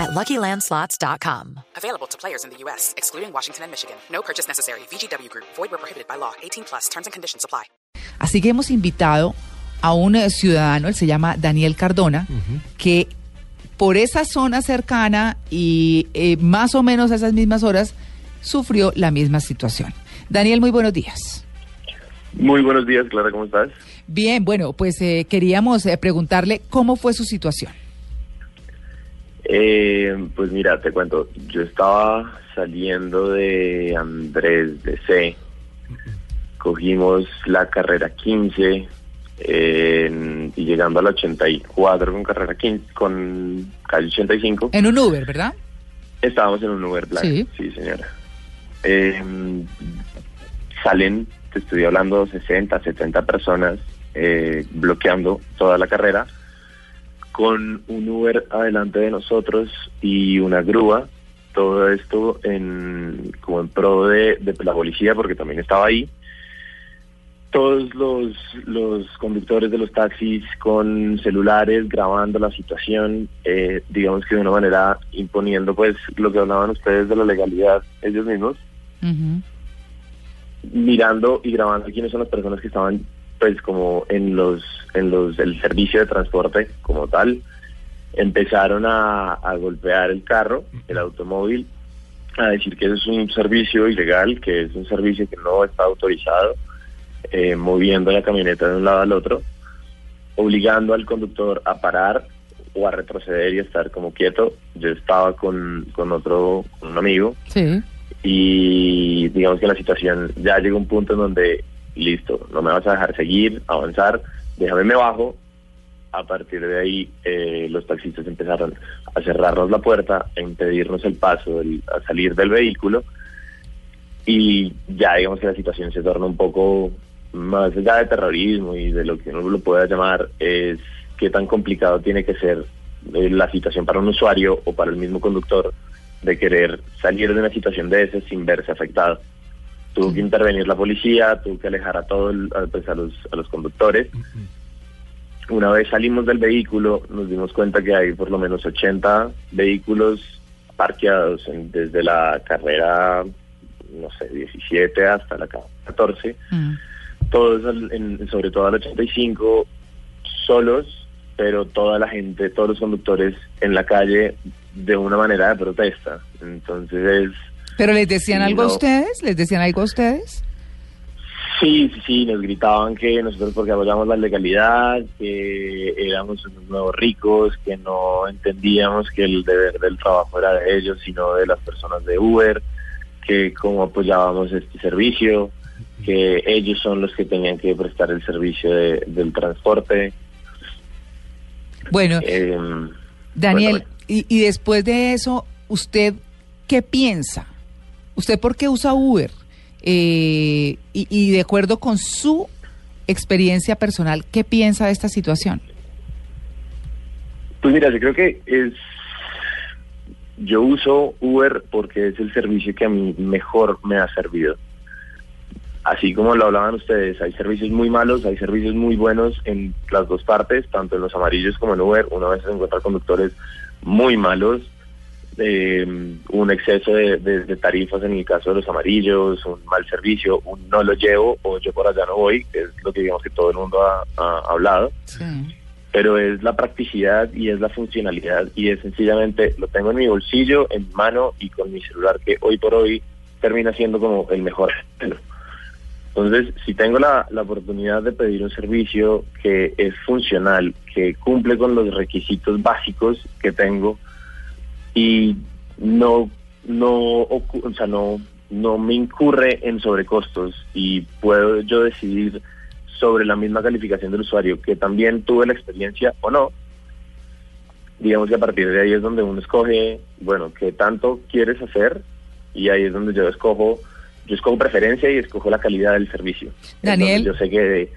at LuckyLandSlots.com. Available to players in the U.S., excluding Washington and Michigan. No purchase necessary. VGW Group. Void where prohibited by law. 18 plus. Terms and conditions apply. Así que hemos invitado a un eh, ciudadano, él se llama Daniel Cardona, que por esa zona cercana y eh, más o menos a esas mismas horas sufrió la misma situación. Daniel, muy buenos días. Muy buenos días, Clara, ¿cómo estás? Bien, bueno, pues eh, queríamos eh, preguntarle cómo fue su situación. Eh, pues mira, te cuento, yo estaba saliendo de Andrés de C, cogimos la carrera 15 eh, y llegando a la 84 con carrera 15, con calle 85, En un Uber, ¿verdad? estábamos en un Uber Black, Sí. sí, señora. Eh, salen, te estoy hablando, 60, 70 personas eh, bloqueando toda la carrera con un Uber adelante de nosotros y una grúa. Todo esto en como en pro de, de la policía, porque también estaba ahí. Todos los, los conductores de los taxis con celulares grabando la situación, eh, digamos que de una manera imponiendo pues lo que hablaban ustedes de la legalidad ellos mismos mirando y grabando quiénes son las personas que estaban pues como en los en los el servicio de transporte como tal empezaron a, a golpear el carro el automóvil a decir que eso es un servicio ilegal que es un servicio que no está autorizado eh, moviendo la camioneta de un lado al otro obligando al conductor a parar o a retroceder y a estar como quieto yo estaba con, con otro con un amigo Sí. y digamos que la situación ya llegó a un punto en donde listo, no me vas a dejar seguir, avanzar, déjame me bajo. A partir de ahí eh, los taxistas empezaron a cerrarnos la puerta, a impedirnos el paso, el- a salir del vehículo y ya digamos que la situación se torna un poco más allá de terrorismo y de lo que uno lo pueda llamar es qué tan complicado tiene que ser eh, la situación para un usuario o para el mismo conductor de querer salir de una situación de esa sin verse afectado. Tuvo que intervenir la policía, tuvo que alejar a todos pues, a los, a los conductores. Una vez salimos del vehículo, nos dimos cuenta que hay por lo menos 80 vehículos parqueados en- desde la carrera, no sé, 17 hasta la 14 Mm. todos, al- en- sobre todo al 85, solos, pero toda la gente, todos los conductores en la calle de una manera de protesta. Entonces es, ¿Pero les decían algo a ustedes? ¿Les decían algo a ustedes? sí, sí, sí, nos gritaban que nosotros porque apoyamos la legalidad, que éramos unos nuevos ricos, que no entendíamos que el deber del trabajo era de ellos, sino de las personas de Uber, que cómo apoyábamos este servicio, que ellos son los que tenían que prestar el servicio de- del transporte. Bueno, Eh, Daniel, y después de eso, ¿usted qué piensa? ¿Usted por qué usa Uber? Eh, y, de acuerdo con su experiencia personal, ¿qué piensa de esta situación? Pues mira, yo creo que es... Yo uso Uber porque es el servicio que a mí mejor me ha servido. Así como lo hablaban ustedes, hay servicios muy malos, hay servicios muy buenos en las dos partes, tanto en los amarillos como en Uber. Una vez se encuentra conductores muy malos, eh, un exceso de, de- de tarifas en el caso de los amarillos, un mal servicio, un no lo llevo o yo por allá no voy, que es lo que digamos que todo el mundo ha- ha hablado. Pero es la practicidad y es la funcionalidad y es sencillamente lo tengo en mi bolsillo, en mi mano y con mi celular que hoy por hoy termina siendo como el mejor. Entonces, si tengo la, la oportunidad de pedir un servicio que es funcional, que cumple con los requisitos básicos que tengo y no no o sea, no no me incurre en sobrecostos y puedo yo decidir sobre la misma calificación del usuario que también tuve la experiencia o no. Digamos que a partir de ahí es donde uno escoge bueno qué tanto quieres hacer y ahí es donde yo escojo yo escojo preferencia y escojo la calidad del servicio. Daniel. yo sé que...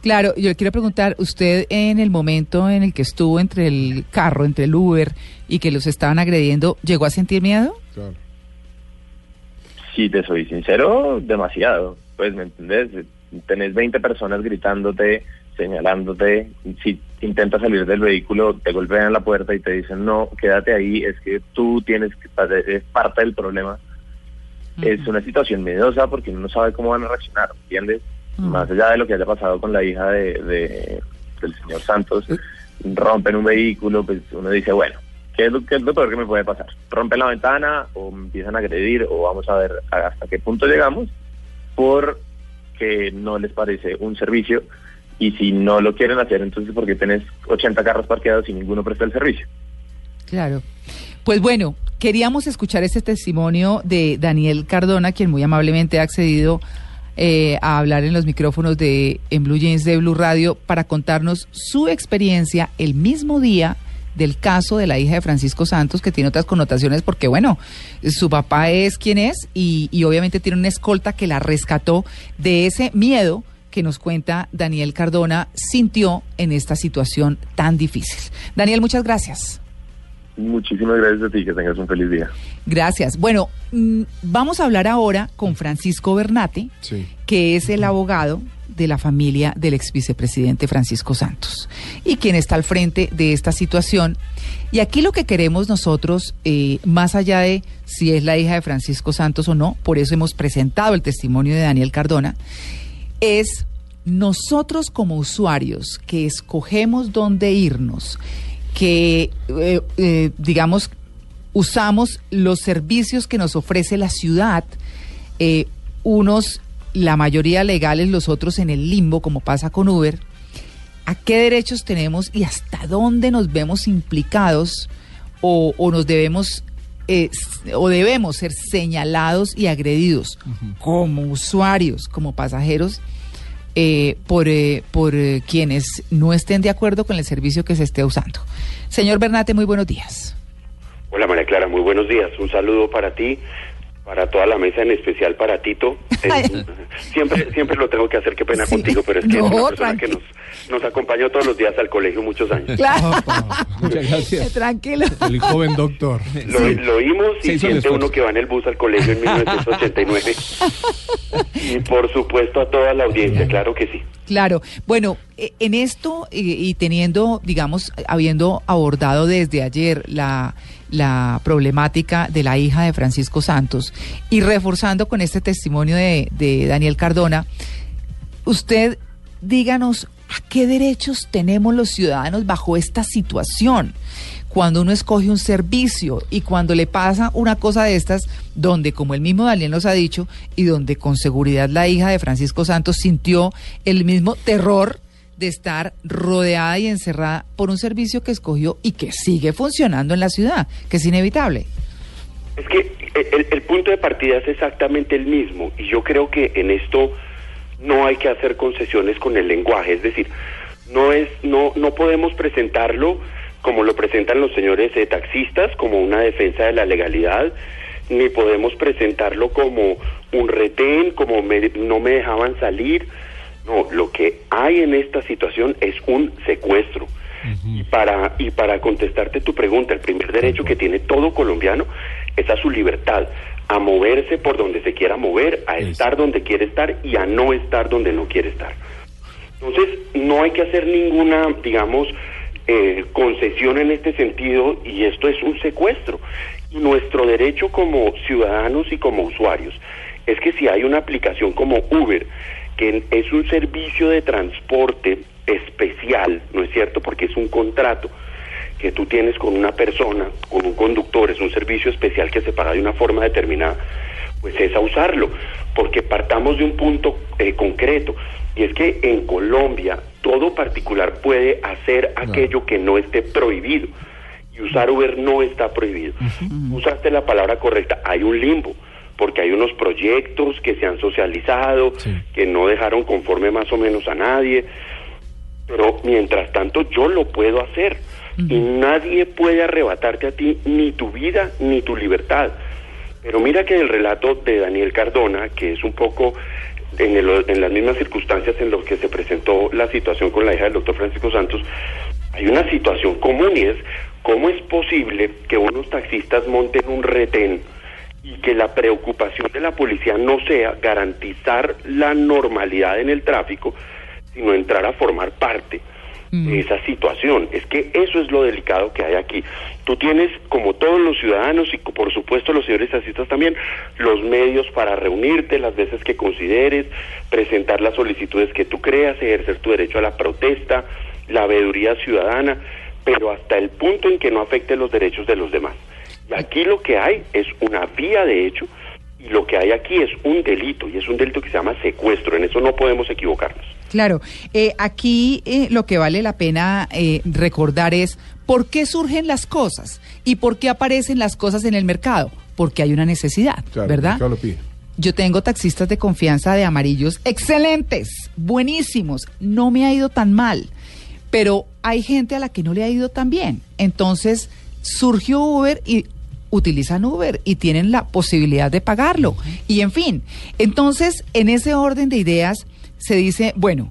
Claro, yo quiero preguntar, usted en el momento en el que estuvo entre el carro, entre el Uber y que los estaban agrediendo, ¿llegó a sentir miedo? Claro. Si te soy sincero, demasiado. Pues, ¿me entendés? Tenés 20 personas gritándote, señalándote. Si intentas salir del vehículo, te golpean la puerta y te dicen, no, quédate ahí, es que tú tienes que es parte del problema. Es una situación miedosa porque uno no sabe cómo van a reaccionar, ¿entiendes? Más allá de lo que haya pasado con la hija de, del señor Santos, rompen un vehículo, pues uno dice, bueno, ¿qué es, lo, ¿qué es lo peor que me puede pasar? Rompen la ventana o me empiezan a agredir o vamos a ver hasta qué punto llegamos porque no les parece un servicio y si no lo quieren hacer, entonces porque tenés 80 carros parqueados y ninguno presta el servicio. Claro. Pues bueno, queríamos escuchar este testimonio de Daniel Cardona, quien muy amablemente ha accedido eh, a hablar en los micrófonos de en Blue Jeans de Blue Radio para contarnos su experiencia el mismo día del caso de la hija de Francisco Santos, que tiene otras connotaciones porque, bueno, su papá es quien es y, y obviamente tiene una escolta que la rescató de ese miedo que nos cuenta Daniel Cardona sintió en esta situación tan difícil. Daniel, muchas gracias. Muchísimas gracias a ti, que tengas un feliz día. Gracias. Bueno, mm, vamos a hablar ahora con Francisco Bernate, que es el abogado de la familia del ex vicepresidente Francisco Santos y quien está al frente de esta situación. Y aquí lo que queremos nosotros, eh, más allá de si es la hija de Francisco Santos o no, por eso hemos presentado el testimonio de Daniel Cardona, es nosotros como usuarios que escogemos dónde irnos, que, eh, eh, digamos, usamos los servicios que nos ofrece la ciudad, eh, unos, la mayoría legales, los otros en el limbo, como pasa con Uber, ¿a qué derechos tenemos y hasta dónde nos vemos implicados o, nos debemos o debemos ser señalados y agredidos como usuarios, como pasajeros eh, por, eh, por eh, quienes no estén de acuerdo con el servicio que se esté usando. Señor Bernate, muy buenos días. Hola María Clara, muy buenos días. Un saludo para ti, para toda la mesa, en especial para Tito. siempre, siempre lo tengo que hacer, qué pena contigo, pero es que es una persona que nos, nos acompañó todos los días al colegio muchos años. Claro. muchas gracias. Tranquilo. El joven doctor. Lo, oímos y siente uno que va en el bus al colegio en 1989. y por supuesto a toda la audiencia, claro que sí. Claro. Bueno, e, en esto y teniendo, digamos, habiendo abordado desde ayer la la problemática de la hija de Francisco Santos. Y reforzando con este testimonio de, Daniel Cardona, usted díganos a qué derechos tenemos los ciudadanos bajo esta situación cuando uno escoge un servicio y cuando le pasa una cosa de estas, donde, como el mismo Daniel nos ha dicho, y donde con seguridad la hija de Francisco Santos sintió el mismo terror de estar rodeada y encerrada por un servicio que escogió y que sigue funcionando en la ciudad, que es inevitable. Es que el, punto de partida es exactamente el mismo y yo creo que en esto no hay que hacer concesiones con el lenguaje, es decir, no es no no podemos presentarlo como lo presentan los señores de taxistas como una defensa de la legalidad, ni podemos presentarlo como un retén, como no me dejaban salir. No, lo que hay en esta situación es un secuestro. Y para y para contestarte tu pregunta, el primer derecho que tiene todo colombiano es a su libertad, a moverse por donde se quiera mover, a estar donde quiere estar y a no estar donde no quiere estar. Entonces, no hay que hacer ninguna, digamos, eh, concesión en este sentido y esto es un secuestro. Y nuestro derecho como ciudadanos y como usuarios es que si hay una aplicación como Uber que es un servicio de transporte especial, ¿no es cierto? Porque es un contrato que tú tienes con una persona, con un conductor, es un servicio especial que se paga de una forma determinada, pues es a usarlo, porque partamos de un punto eh, concreto, y es que en Colombia todo particular puede hacer aquello que no esté prohibido, y usar Uber no está prohibido. Usaste la palabra correcta, hay un limbo porque hay unos proyectos que se han socializado, que no dejaron conforme más o menos a nadie, pero mientras tanto yo lo puedo hacer. Y nadie puede arrebatarte a ti ni tu vida ni tu libertad. Pero mira que el relato de Daniel Cardona, que es un poco en, el- en las mismas circunstancias en las que se presentó la situación con la hija del doctor Francisco Santos, hay una situación común y es cómo es posible que unos taxistas monten un retén y que la preocupación de la policía no sea garantizar la normalidad en el tráfico, sino entrar a formar parte de esa situación. Es que eso es lo delicado que hay aquí. Tú tienes, como todos los ciudadanos y por supuesto los señores taxistas también, los medios para reunirte las veces que consideres, presentar las solicitudes que tú creas, ejercer tu derecho a la protesta, la veeduría ciudadana, pero hasta el punto en que no afecte los derechos de los demás. Aquí lo que hay es una vía de hecho y lo que hay aquí es un delito y es un delito que se llama secuestro. En eso no podemos equivocarnos. Claro, eh, aquí eh, lo que vale la pena eh, recordar es por qué surgen las cosas y por qué aparecen las cosas en el mercado. Porque hay una necesidad, Claro, ¿verdad? mercado lo pide. Yo tengo taxistas de confianza de amarillos excelentes, buenísimos, no me ha ido tan mal, pero hay gente a la que no le ha ido tan bien. Entonces surgió Uber y utilizan Uber y tienen la posibilidad de pagarlo. Y en fin, entonces en ese orden de ideas se dice, bueno,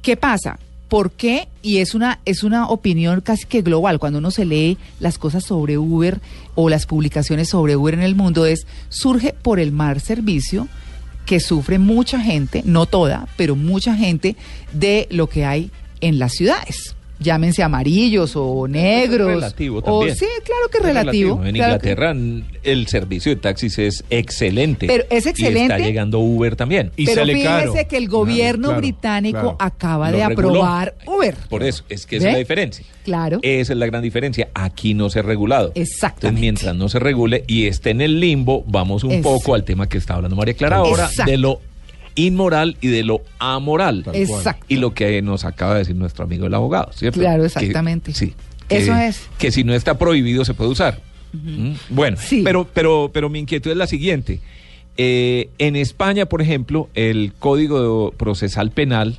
¿qué pasa? ¿Por qué? Y es una, es una opinión casi que global. Cuando uno se lee las cosas sobre Uber o las publicaciones sobre Uber en el mundo, es surge por el mal servicio que sufre mucha gente, no toda, pero mucha gente de lo que hay en las ciudades. Llámense amarillos o negros. relativo o- también. sí, claro que es relativo. En claro Inglaterra el servicio de taxis es excelente. Pero es Y excelente. está llegando Uber también. Y pero sale fíjese caro. que el gobierno claro, británico claro. acaba Lo de reguló. aprobar Uber. Por eso, es que esa es la diferencia. Claro. Esa es la gran diferencia. Aquí no se ha regulado. Exactamente. Entonces, mientras no se regule y esté en el limbo, vamos un Es- poco al tema que está hablando María Clara ahora, Exacto. de lo inmoral y de lo amoral. Exacto. Y lo que nos acaba de decir nuestro amigo el abogado, ¿cierto? Claro, Que- exactamente. sí. que- Eso es. Que si no está prohibido se puede usar. ¿Mm? Bueno, Sí. pero, pero, pero mi inquietud es la siguiente. Eh, en España, por ejemplo, el Código Procesal Penal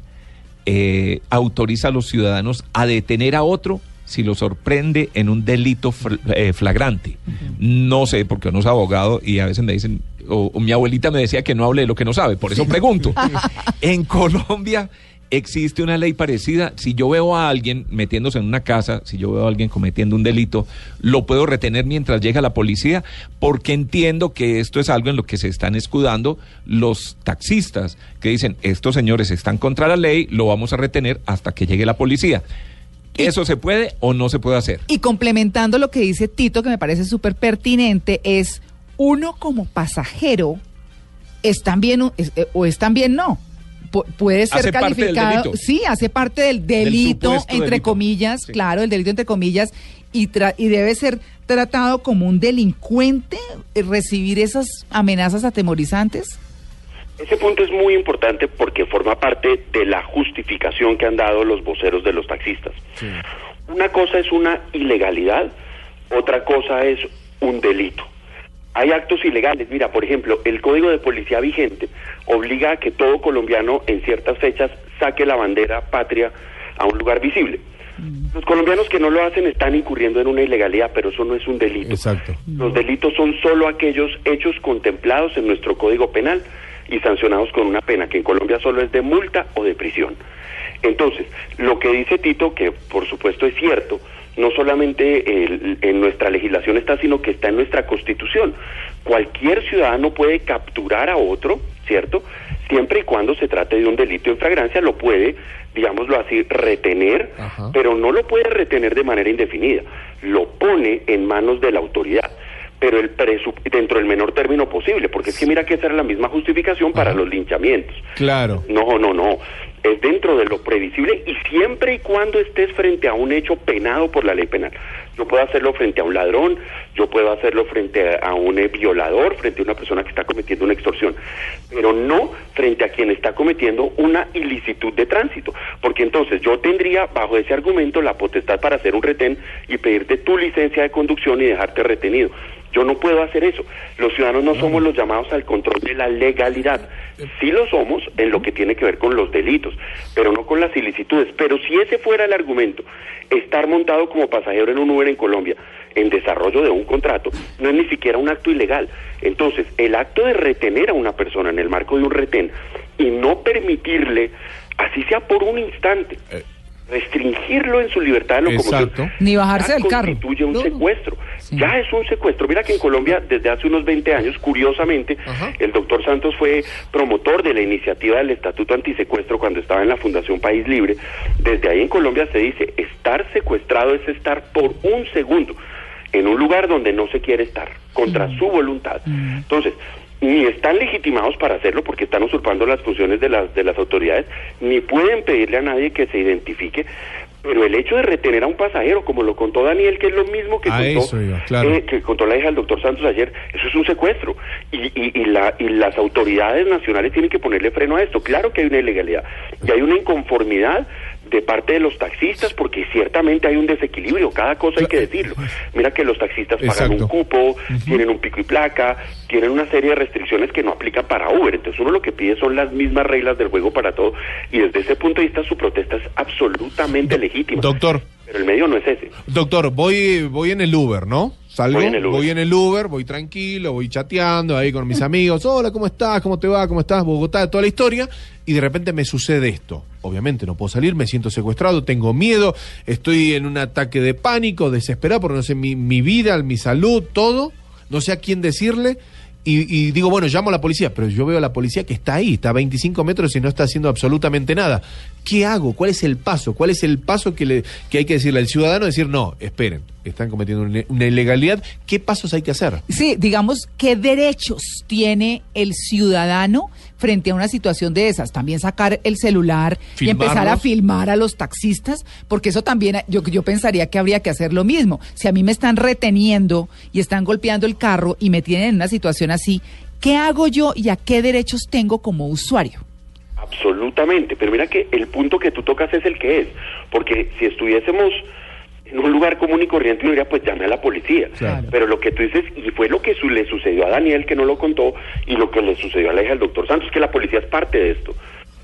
eh, autoriza a los ciudadanos a detener a otro si lo sorprende en un delito fl- eh, flagrante. No sé, porque no soy abogado y a veces me dicen, o, o mi abuelita me decía que no hable de lo que no sabe, por eso pregunto. en Colombia existe una ley parecida. Si yo veo a alguien metiéndose en una casa, si yo veo a alguien cometiendo un delito, lo puedo retener mientras llega la policía, porque entiendo que esto es algo en lo que se están escudando los taxistas, que dicen, estos señores están contra la ley, lo vamos a retener hasta que llegue la policía. ¿Eso se puede o no se puede hacer? Y complementando lo que dice Tito, que me parece súper pertinente, es uno como pasajero es también un- es- eh, o es también no. Pu- puede ser Hace parte del calificado, delito. sí, hace parte del delito, entre delito. comillas, Sí. claro, el delito entre comillas, y, tra- y debe ser tratado como un delincuente, eh, recibir esas amenazas atemorizantes. Ese punto es muy importante porque forma parte de la justificación que han dado los voceros de los taxistas. Una cosa es una ilegalidad, otra cosa es un delito. Hay actos ilegales. Mira, por ejemplo, el Código de Policía vigente obliga a que todo colombiano en ciertas fechas saque la bandera patria a un lugar visible. Los colombianos que no lo hacen están incurriendo en una ilegalidad, pero eso no es un delito. Exacto. Los delitos son solo aquellos hechos contemplados en nuestro Código Penal y sancionados con una pena que en Colombia solo es de multa o de prisión. Entonces, lo que dice Tito, que por supuesto es cierto, no solamente el- en nuestra legislación está, sino que está en nuestra Constitución. Cualquier ciudadano puede capturar a otro, ¿cierto? Siempre y cuando se trate de un delito en flagrancia, lo puede, digámoslo así, retener, Ajá. pero no lo puede retener de manera indefinida. Lo pone en manos de la autoridad pero el presu- dentro del menor término posible, porque es que mira que esa era la misma justificación para los linchamientos. Claro. No, no, no. Es dentro de lo previsible y siempre y cuando estés frente a un hecho penado por la ley penal. Yo puedo hacerlo frente a un ladrón, yo puedo hacerlo frente a, un eh, violador, frente a una persona que está cometiendo una extorsión, pero no frente a quien está cometiendo una ilicitud de tránsito, porque entonces yo tendría bajo ese argumento la potestad para hacer un retén y pedirte tu licencia de conducción y dejarte retenido. Yo no puedo hacer eso. Los ciudadanos no somos los llamados al control de la legalidad. Sí lo somos en lo que tiene que ver con los delitos, pero no con las ilicitudes. Pero si ese fuera el argumento, estar montado como pasajero en un Uber en Colombia en desarrollo de un contrato, no es ni siquiera un acto ilegal. Entonces, el acto de retener a una persona en el marco de un retén y no permitirle, así sea por un instante, Eh. Restringirlo en su libertad de locomoción, Exacto. Ni bajarse del carro. constituye un No, secuestro. Sí. Ya es un secuestro. Mira que en Colombia, desde hace unos 20 años, curiosamente, Ajá. el doctor Santos fue promotor de la iniciativa del Estatuto Antisecuestro cuando estaba en la Fundación País Libre. Desde ahí en Colombia se dice, estar secuestrado es estar por un segundo en un lugar donde no se quiere estar, contra su voluntad. Entonces, ni están legitimados para hacerlo porque están usurpando las funciones de las, de las autoridades, ni pueden pedirle a nadie que se identifique, pero el hecho de retener a un pasajero, como lo contó Daniel, que es lo mismo que, contó, eso iba, claro. eh, que contó la hija del doctor Santos ayer, eso es un secuestro. Y, y, y, la, y las autoridades nacionales tienen que ponerle freno a esto. Claro que hay una ilegalidad y hay una inconformidad de parte de los taxistas porque ciertamente hay un desequilibrio, cada cosa hay que decirlo. Mira que los taxistas pagan Exacto. un cupo, tienen un pico y placa, tienen una serie de restricciones que no aplican para Uber. Entonces uno lo que pide son las mismas reglas del juego para todo y desde ese punto de vista su protesta es absolutamente legítima. Doctor, Pero el medio no es ese. doctor, voy, voy en el Uber, ¿no? Salgo, Voy en el Uber. voy en el Uber, voy tranquilo, voy chateando ahí con mis amigos. Hola, ¿cómo estás? ¿Cómo te va? ¿Cómo estás? Bogotá, toda la historia. Y de repente me sucede esto. Obviamente no puedo salir, me siento secuestrado, tengo miedo, estoy en un ataque de pánico, desesperado, porque no sé mi, mi vida, mi salud, todo. No sé a quién decirle. Y, y digo, bueno, llamo a la policía, pero yo veo a la policía que está ahí, está a 25 metros y no está haciendo absolutamente nada. ¿Qué hago? ¿Cuál es el paso? ¿Cuál es el paso que, le, que hay que decirle al ciudadano? Decir, no, esperen, están cometiendo una, una ilegalidad. ¿Qué pasos hay que hacer? Sí, digamos, ¿qué derechos tiene el ciudadano frente a una situación de esas? También sacar el celular y empezar a filmar a los taxistas, porque eso también, yo, yo pensaría que habría que hacer lo mismo. Si a mí me están reteniendo y están golpeando el carro y me tienen en una situación así, ¿qué hago yo y a qué derechos tengo como usuario? Absolutamente, pero mira que el punto que tú tocas es el que es, porque si estuviésemos en un lugar común y corriente, uno diría, pues llame a la policía. Claro. Pero lo que tú dices, y fue lo que su- le sucedió a Daniel, que no lo contó, y lo que le sucedió a la hija del doctor Santos, que la policía es parte de esto.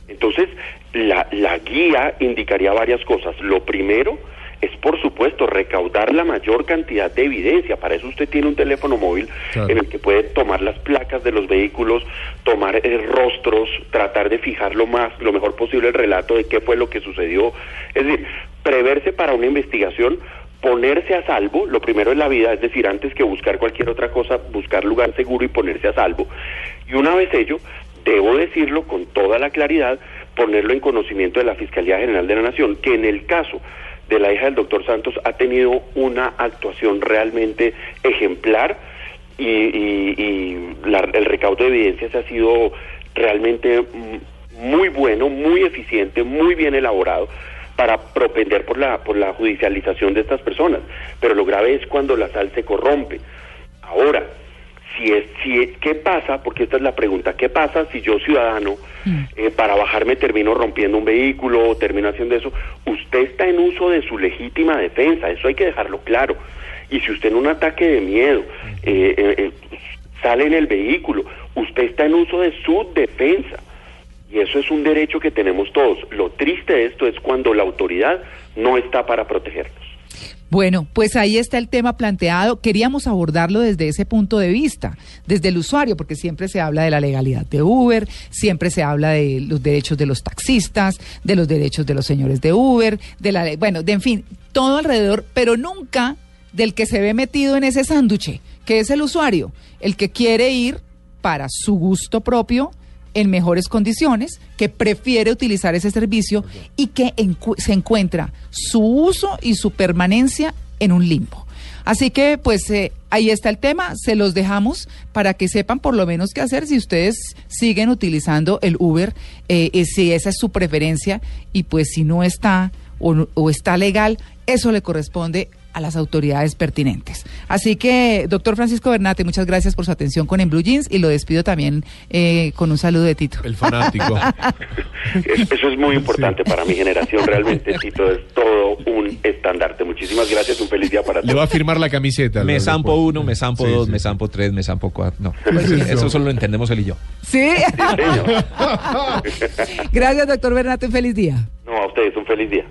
Entonces, la, la guía indicaría varias cosas. Lo primero es, por supuesto, recaudar la mayor cantidad de evidencia. Para eso usted tiene un teléfono móvil Claro. en el que puede tomar las placas de los vehículos, tomar eh, rostros, tratar de fijar lo más, lo mejor posible el relato de qué fue lo que sucedió. Es decir, preverse para una investigación, ponerse a salvo, lo primero en la vida, es decir, antes que buscar cualquier otra cosa, buscar lugar seguro y ponerse a salvo. Y una vez ello, debo decirlo con toda la claridad, ponerlo en conocimiento de la Fiscalía General de la Nación, que en el caso de la hija del doctor Santos ha tenido una actuación realmente ejemplar y, y- y la- el recaudo de evidencias ha sido realmente mm, muy bueno, muy eficiente, muy bien elaborado para propender por la por la judicialización de estas personas. Pero lo grave es cuando la sal se corrompe. Ahora, si es, si es- ¿qué pasa? Porque esta es la pregunta, ¿qué pasa si yo ciudadano eh, para bajarme termino rompiendo un vehículo o termino haciendo eso? Usted está en uso de su legítima defensa, eso hay que dejarlo claro. Y si usted en un ataque de miedo eh, eh, eh, sale en el vehículo, usted está en uso de su defensa. Y eso es un derecho que tenemos todos. Lo triste de esto es cuando la autoridad no está para protegernos. Bueno, pues ahí está el tema planteado. Queríamos abordarlo desde ese punto de vista, desde el usuario, porque siempre se habla de la legalidad de Uber, siempre se habla de los derechos de los taxistas, de los derechos de los señores de Uber, de la, bueno, de en fin, todo alrededor, pero nunca del que se ve metido en ese sánduche, que es el usuario, el que quiere ir para su gusto propio en mejores condiciones, que prefiere utilizar ese servicio y que encu- se encuentra su uso y su permanencia en un limbo. Así que pues eh, ahí está el tema, se los dejamos para que sepan por lo menos qué hacer si ustedes siguen utilizando el Uber, eh, eh, si esa es su preferencia y pues si no está o, o está legal, eso le corresponde a las autoridades pertinentes. Así que, doctor Francisco Bernate, muchas gracias por su atención con En Blue Jeans y lo despido también eh, con un saludo de Tito. El fanático. Es- Eso es muy importante para mi generación, realmente, Tito, es todo un estandarte. Muchísimas gracias, un feliz día para Le va todos. a firmar la camiseta. Me zampo después. uno, me zampo Sí, dos, sí, me zampo tres, me zampo cuatro. No, Pues eso. eso solo lo entendemos él y yo. Sí. Gracias, doctor Bernate, un feliz día. No, a ustedes, un feliz día.